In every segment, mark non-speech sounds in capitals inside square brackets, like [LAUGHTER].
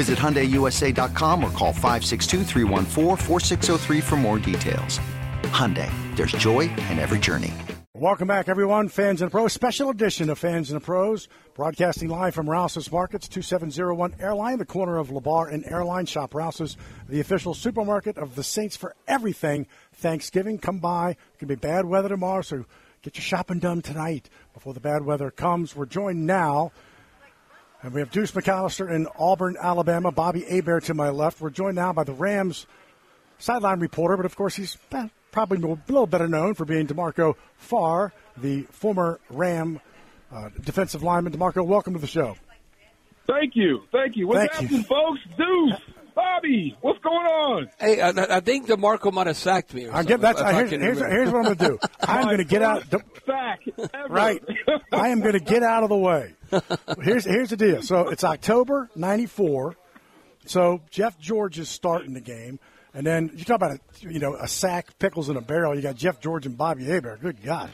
Visit HyundaiUSA.com or call 562 for more details. Hyundai, there's joy in every journey. Welcome back, everyone. Fans and Pros, special edition of Fans and Pros, broadcasting live from Rouse's Markets, 2701 Airline, the corner of Labarre and Airline. Shop Rouse's, the official supermarket of the Saints for everything Thanksgiving. Come by. It can be bad weather tomorrow, so get your shopping done tonight before the bad weather comes. We're joined now and we have Deuce McAllister in Auburn, Alabama. Bobby Hebert to my left. We're joined now by the Rams sideline reporter, but of course he's probably a little better known for being D'Marco Farr, the former Ram uh, defensive lineman. D'Marco, welcome to the show. Thank you. Thank you. What's Thank happening, you. folks? Deuce, Bobby, what's going on? Hey, I, I think D'Marco might have sacked me. Or I'm something, that's, I here's, can here's, here's what I'm going to do. [LAUGHS] I'm going to get out. Sack ever. Right. I am going to get out of the way. [LAUGHS] Here's here's the deal. So it's October '94. So Jeff George is starting the game, and then you talk about a you know a sack, pickles in a barrel. You got Jeff George and Bobby Hebert. Good God.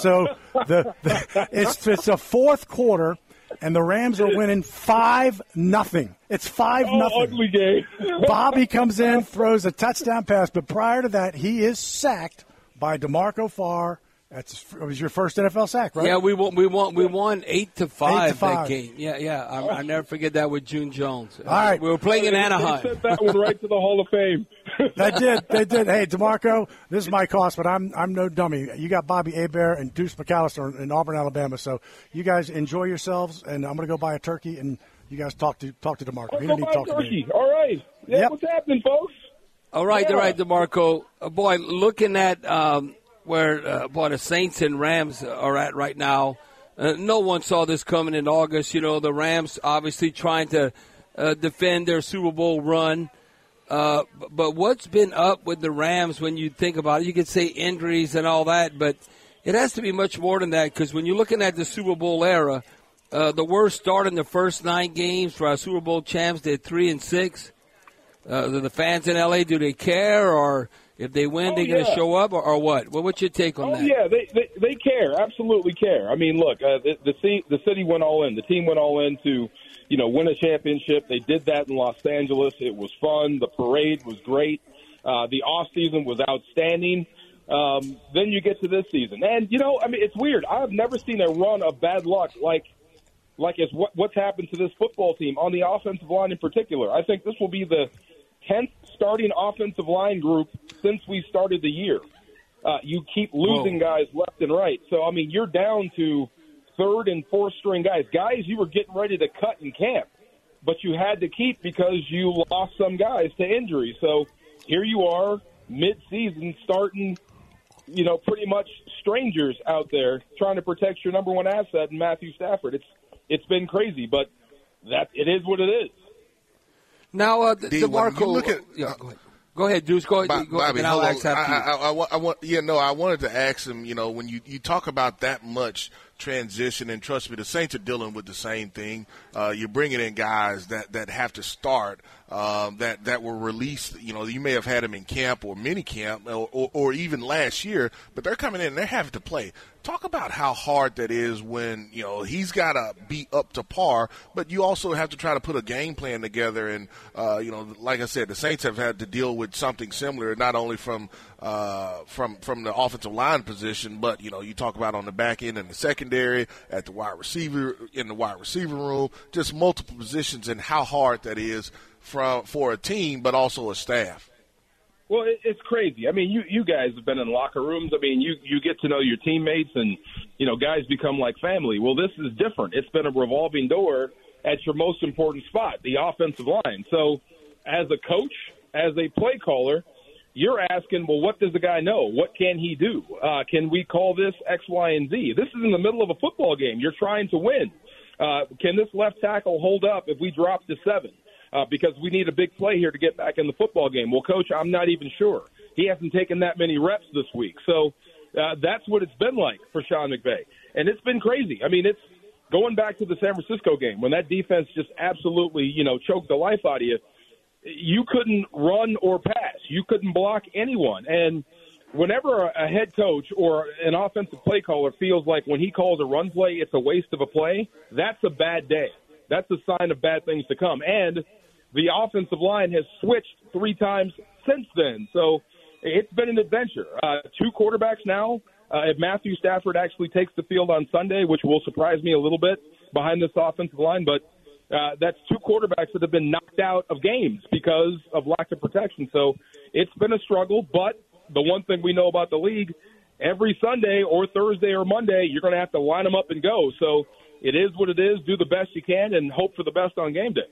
So the, the [LAUGHS] it's it's a fourth quarter, and the Rams are winning five nothing. It's five Oh, nothing. ugly game. Bobby comes in, throws a touchdown pass, but prior to that, he is sacked by D'Marco Farr. That's it was your first NFL sack, right? Yeah, we won. We won. We won eight to five, to five. that game. Yeah, yeah. I, I never forget that with June Jones. All right. we were playing in They Anaheim. sent that one right to the Hall of Fame. [LAUGHS] They did. They did. Hey, D'Marco, this is my cost, but I'm I'm no dummy. You got Bobby Hebert and Deuce McAllister in Auburn, Alabama. So you guys enjoy yourselves, and I'm going to go buy a turkey, and you guys talk to talk to D'Marco. He Go didn't need buy to talk to turkey. me. All right. Yeah, Yep. what's happening, folks? All right, all Yeah. right, D'Marco. Uh, boy, looking at um, where uh, boy the Saints and Rams are at right now. Uh, no one saw this coming in August. You know, the Rams obviously trying to uh, defend their Super Bowl run. Uh, but what's been up with the Rams when you think about it? You could say injuries and all that, but it has to be much more than that because when you're looking at the Super Bowl era, uh, the worst start in the first nine games for our Super Bowl champs did three and six. Uh, the, the fans in LA, do they care, or if they win, Oh, they're going to show up, or, or what? Well, what's your take on Oh that? yeah, they, they they care, absolutely care. I mean, look, uh, the the, ci- the city went all in. The team went all in to, you know, win a championship. They did that in Los Angeles. It was fun. The parade was great. Uh, the off season was outstanding. Um, then you get to this season, and you know, I mean, it's weird. I've never seen a run of bad luck like like is what, what's happened to this football team on the offensive line in particular. I think this will be the tenth starting offensive line group since we started the year. Uh, you keep losing guys left and right. So I mean, you're down to third and fourth string guys, guys you were getting ready to cut in camp, but you had to keep because you lost some guys to injury. So here you are, mid-season, starting, you know, pretty much strangers out there trying to protect your number one asset in Matthew Stafford. It's it's been crazy, but that it is what it is. Now, uh, the, the Marco. look at- yeah, go ahead. Go ahead, Deuce. Go, Bo- go Bobby, and I'll ask after I. I, I, I want, yeah, no, I wanted to ask him. You know, when you, you talk about that much transition, and trust me, the Saints are dealing with the same thing. Uh, you're bringing in guys that, that have to start, um, that that were released. You know, you may have had them in camp or mini camp or, or, or even last year, but they're coming in and they're having to play. Talk about how hard that is when you know he's got to be up to par, but you also have to try to put a game plan together. And uh, you know, like I said, the Saints have had to deal with something similar, not only from uh, from from the offensive line position, but you know, you talk about on the back end and the secondary, at the wide receiver, in the wide receiver room, just multiple positions, and how hard that is from for a team, but also a staff. Well, it, it's crazy. I mean, you you guys have been in locker rooms. I mean, you you get to know your teammates, and you know, guys become like family. Well, this is different. It's been a revolving door at your most important spot, the offensive line. So, as a coach, as a play caller, you're asking, well, what does the guy know? What can he do? Uh, can we call this X, Y, and Z? This is in the middle of a football game. You're trying to win. Uh, can this left tackle hold up if we drop to seven? Uh, because we need a big play here to get back in the football game. Well, coach, I'm not even sure. He hasn't taken that many reps this week. So uh, that's what it's been like for Sean McVay. And it's been crazy. I mean, it's going back to the San Francisco game when that defense just absolutely, you know, choked the life out of you. You couldn't run or pass. You couldn't block anyone. And whenever a head coach or an offensive play caller feels like when he calls a run play, it's a waste of a play, that's a bad day. That's a sign of bad things to come. And the offensive line has switched three times since then. So it's been an adventure. Uh, two quarterbacks now. Uh, if Matthew Stafford actually takes the field on Sunday, which will surprise me a little bit behind this offensive line, but uh, that's two quarterbacks that have been knocked out of games because of lack of protection. So it's been a struggle, but the one thing we know about the league, every Sunday or Thursday or Monday, you're going to have to line them up and go. So it is what it is. Do the best you can and hope for the best on game day.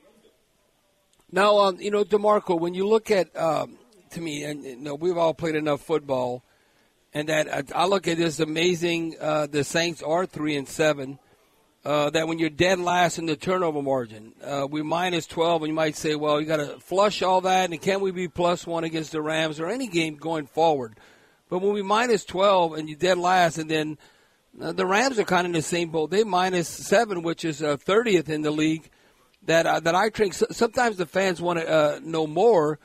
Now, um, you know, D'Marco, when you look at, um, to me, and you know, we've all played enough football, and that uh, I look at this amazing. Uh, the Saints are three and seven. Uh, that when you're dead last in the turnover margin, uh, we're minus 12, and you might say, well, you got to flush all that, and can we be plus one against the Rams or any game going forward? But when we minus 12 and you're dead last, and then uh, the Rams are kind of in the same boat. They minus seven, which is uh, 30th in the league. That uh, that I think sometimes the fans want to uh, know more,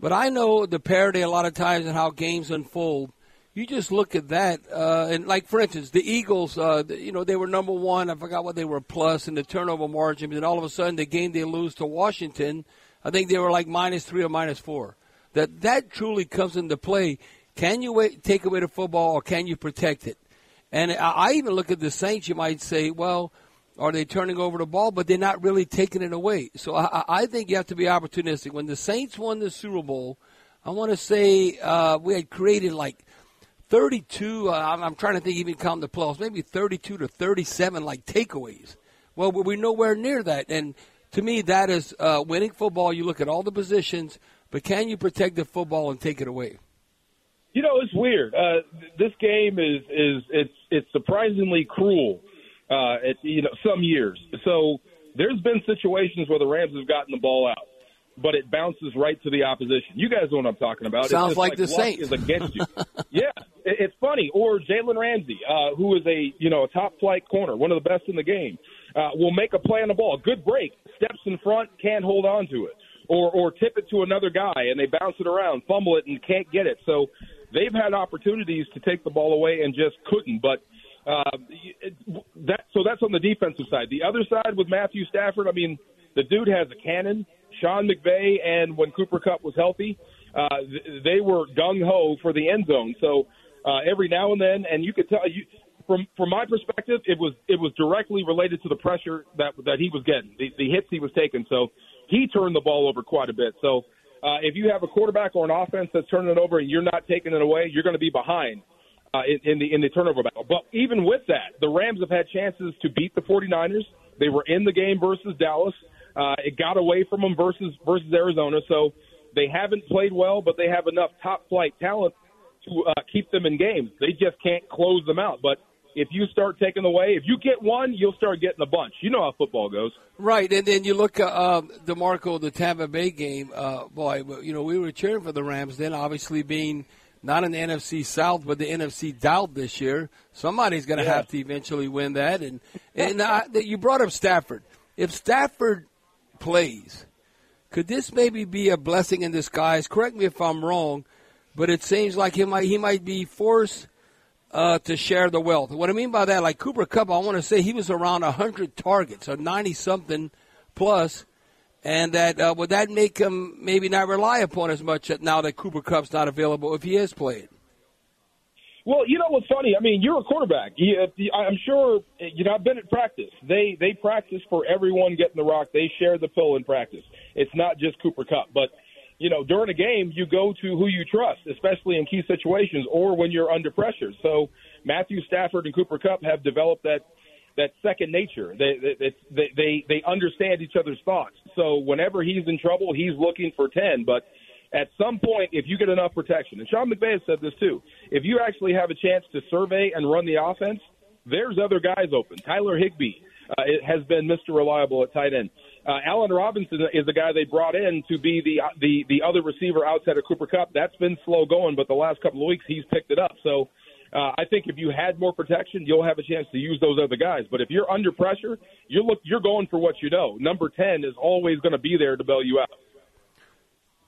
but I know the parity a lot of times and how games unfold you just look at that, uh, and like for instance, the Eagles, uh, you know, they were number one. I forgot what they were plus in the turnover margin, and all of a sudden, the game they lose to Washington, I think they were like minus three or minus four. That that truly comes into play. Can you wait, take away the football, or can you protect it? And I, I even look at the Saints. You might say, well. Are they turning over the ball, but they're not really taking it away? So I, I think you have to be opportunistic. When the Saints won the Super Bowl, I want to say uh, we had created like 32, uh, I'm, I'm, trying to think even count the playoffs, maybe 32 to 37 like takeaways. Well, we're nowhere near that. And to me, that is uh, winning football. You look at all the positions, but can you protect the football and take it away? You know, it's weird. Uh, this game is is it's it's surprisingly cruel. Uh, at you know some years. So there's been situations where the Rams have gotten the ball out but it bounces right to the opposition. You guys know what I'm talking about. Sounds like, like the Saints is against you. [LAUGHS] yeah, it's funny. Or Jalen Ramsey, uh, who is a you know a top flight corner, one of the best in the game, uh, will make a play on the ball, good break, steps in front, can't hold on to it, or or tip it to another guy and they bounce it around, fumble it, and can't get it. So they've had opportunities to take the ball away and just couldn't. But uh, that so that's on the defensive side. The other side with Matthew Stafford, I mean, the dude has a cannon. Sean McVay and when Cooper Kupp was healthy, uh, they were gung ho for the end zone. So uh, every now and then, and you could tell you from from my perspective, it was it was directly related to the pressure that that he was getting, the, the hits he was taking. So he turned the ball over quite a bit. So uh, if you have a quarterback or an offense that's turning it over and you're not taking it away, you're going to be behind. Uh, in, in the in the turnover battle, but even with that, the Rams have had chances to beat the 49ers. They were in the game versus Dallas. It got away from them versus versus Arizona, so they haven't played well, but they have enough top flight talent to uh, keep them in games. They just can't close them out. But if you start taking away, if you get one, you'll start getting a bunch. You know how football goes, right? And then you look at uh, D'Marco, the Tampa Bay game. Uh, boy, you know we were cheering for the Rams then, obviously being not in the NFC South, but the NFC South this year. Somebody's going to yeah. have to eventually win that. And and uh, you brought up Stafford. If Stafford plays. Could this maybe be a blessing in disguise? Correct me if I'm wrong, but it seems like he might he might be forced uh, to share the wealth. What I mean by that, like Cooper Kupp, I want to say he was around 100 targets, or 90 something plus, and that uh, would that make him maybe not rely upon as much now that Cooper Kupp's not available if he is playing? Well, you know what's funny? I mean, you're a quarterback. I'm sure you know. I've been at practice. They they practice for everyone getting the rock. They share the pill in practice. It's not just Cooper Kupp, but you know, during a game, you go to who you trust, especially in key situations or when you're under pressure. So Matthew Stafford and Cooper Kupp have developed that that second nature. They they they they understand each other's thoughts. So whenever he's in trouble, he's looking for ten. But at some point, if you get enough protection, and Sean McVay has said this too, if you actually have a chance to survey and run the offense, there's other guys open. Tyler Higbee uh, has been Mr. Reliable at tight end. Uh, Allen Robinson is the guy they brought in to be the the the other receiver outside of Cooper Kupp. That's been slow going, but the last couple of weeks he's picked it up. So uh, I think if you had more protection, you'll have a chance to use those other guys. But if you're under pressure, you look you're going for what you know. Number ten is always going to be there to bail you out.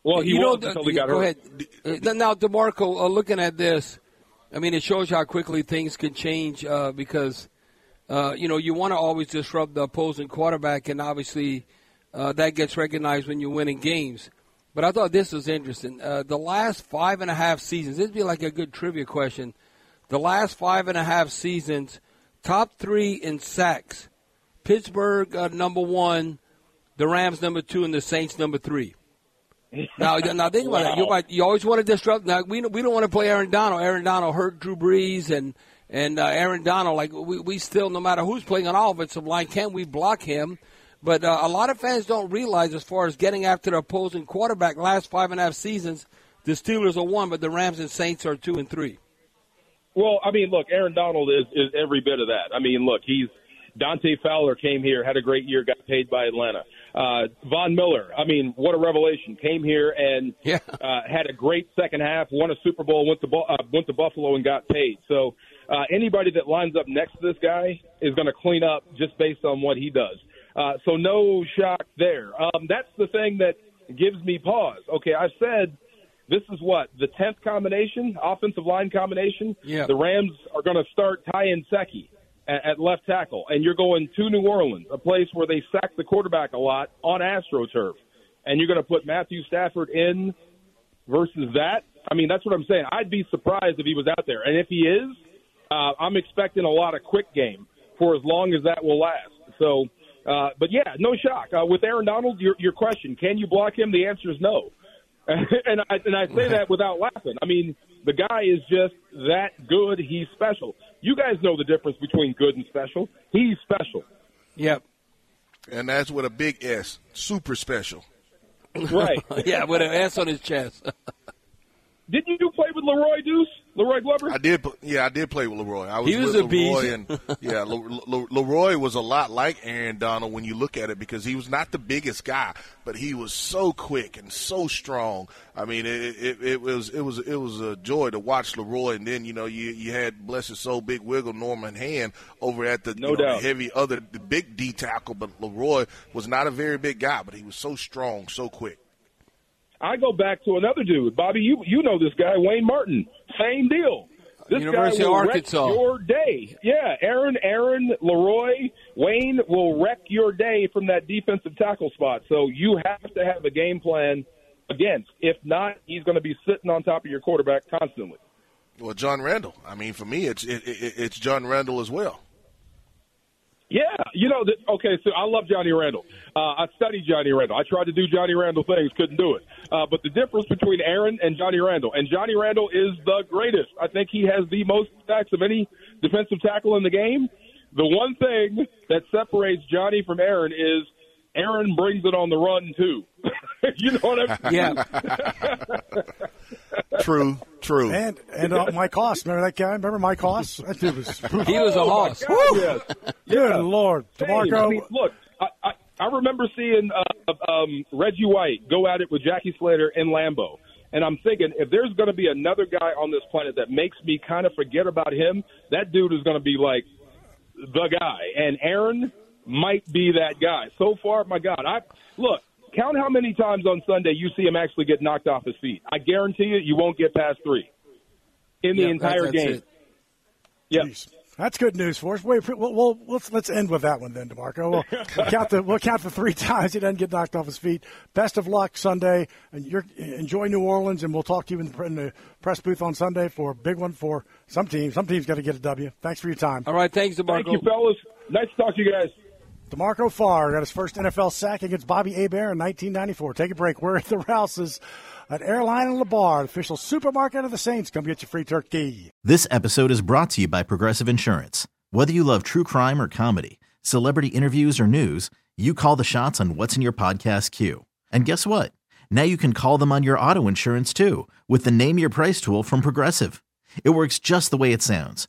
Well, he you know, until he got go hurt. ahead. Uh, Now, D'Marco, uh, looking at this, I mean, it shows you how quickly things can change uh, because, uh, you know, you want to always disrupt the opposing quarterback, and obviously uh, that gets recognized when you're winning games. But I thought this was interesting. Uh, the last five and a half seasons, this would be like a good trivia question. The last five and a half seasons, top three in sacks. Pittsburgh uh, number one, the Rams number two, and the Saints number three. Now, now think about it. You, might, you always want to disrupt. Now we we don't want to play Aaron Donald. Aaron Donald hurt Drew Brees and and uh, Aaron Donald. Like we, we still, no matter who's playing on offensive line, can we block him? But uh, a lot of fans don't realize, as far as getting after the opposing quarterback, last five and a half seasons, the Steelers are one, but the Rams and Saints are two and three. Well, I mean, look, Aaron Donald is is every bit of that. I mean, look, he's Dante Fowler came here, had a great year, got paid by Atlanta. Uh, Von Miller, I mean, what a revelation! Came here and Yeah. uh, had a great second half, won a Super Bowl, went to uh, went to Buffalo and got paid. So uh, anybody that lines up next to this guy is going to clean up just based on what he does. Uh, so no shock there. Um, that's the thing that gives me pause. Okay, I've said this is what the tenth combination, offensive line combination. Yeah. The Rams are going to start Ty and Seki at, at left tackle, and you're going to New Orleans, a place where they sack the quarterback a lot on AstroTurf, and you're going to put Matthew Stafford in versus that. I mean, that's what I'm saying. I'd be surprised if he was out there, and if he is, uh, I'm expecting a lot of quick game for as long as that will last. So, uh, but yeah, no shock uh, with Aaron Donald. Your your question: Can you block him? The answer is no. [LAUGHS] and I and I say that without laughing. I mean, the guy is just that good. He's special. You guys know the difference between good and special. He's special. Yep. And that's with a big S, super special. Right. [LAUGHS] yeah, with an S on his chest. Didn't you play with La'Roi Deuce? La'Roi Glover? I did, yeah, I did play with La'Roi. I was, He was with a beast. La'Roi, and [LAUGHS] yeah, Le- Le- La'Roi was a lot like Aaron Donald when you look at it because he was not the biggest guy, but he was so quick and so strong. I mean, it, it, it was it was it was a joy to watch La'Roi, and then you know you you had bless his soul, Big Wiggle Norman Hand over at the, No you know, doubt. the heavy other the big D tackle, but La'Roi was not a very big guy, but he was so strong, so quick. I go back to another dude, Bobby. You you know this guy, Wayne Martin. Same deal. This University guy of Arkansas. wreck your day. Yeah, Aaron, Aaron, La'Roi, Wayne will wreck your day from that defensive tackle spot. So you have to have a game plan against. If not, he's going to be sitting on top of your quarterback constantly. Well, John Randle. I mean, for me, it's it, it, it's John Randle as well. Yeah, you know, that, okay, so I love Johnny Randle. Uh, I studied Johnny Randle. I tried to do Johnny Randle things, couldn't do it. Uh, but the difference between Aaron and Johnny Randle, and Johnny Randle is the greatest. I think he has the most sacks of any defensive tackle in the game. The one thing that separates Johnny from Aaron is Aaron brings it on the run, too. [LAUGHS] you know what I mean? yeah. [LAUGHS] [LAUGHS] True, true. And and uh, Mike Hoss, remember that guy? Remember Mike Hoss? [LAUGHS] That dude was. [LAUGHS] He was a Oh, hoss. God, yes. Good lord, Hey, D'Marco. I mean, look, I, I, I remember seeing uh, um, Reggie White go at it with Jackie Slater in Lambeau. And I'm thinking, if there's going to be another guy on this planet that makes me kind of forget about him, that dude is going to be like the guy. And Aaron might be that guy. So far, my God, I look. Count how many times on Sunday you see him actually get knocked off his feet. I guarantee you, you won't get past three in the Yep, entire that's- that's game. it. Yep. Jeez. That's good news for us. Wait, we'll, we'll, let's let's end with that one then, D'Marco. We'll, we'll count the we'll count the three [LAUGHS] times he doesn't get knocked off his feet. Best of luck Sunday, and you're enjoy New Orleans, and we'll talk to you in the, in the press booth on Sunday for a big one for some teams. Some teams got to get a W. Thanks for your time. All right, thanks, D'Marco. Thank you, fellas. Nice to talk to you guys. D'Marco Farr got his first NFL sack against Bobby Hebert in 1994. Take a break. We're at the Rouses at Airline and Labarre, official supermarket of the Saints. Come get your free turkey. This episode is brought to you by Progressive Insurance. Whether you love true crime or comedy, celebrity interviews or news, you call the shots on what's in your podcast queue. And guess what? Now you can call them on your auto insurance too with the Name Your Price tool from Progressive. It works just the way it sounds.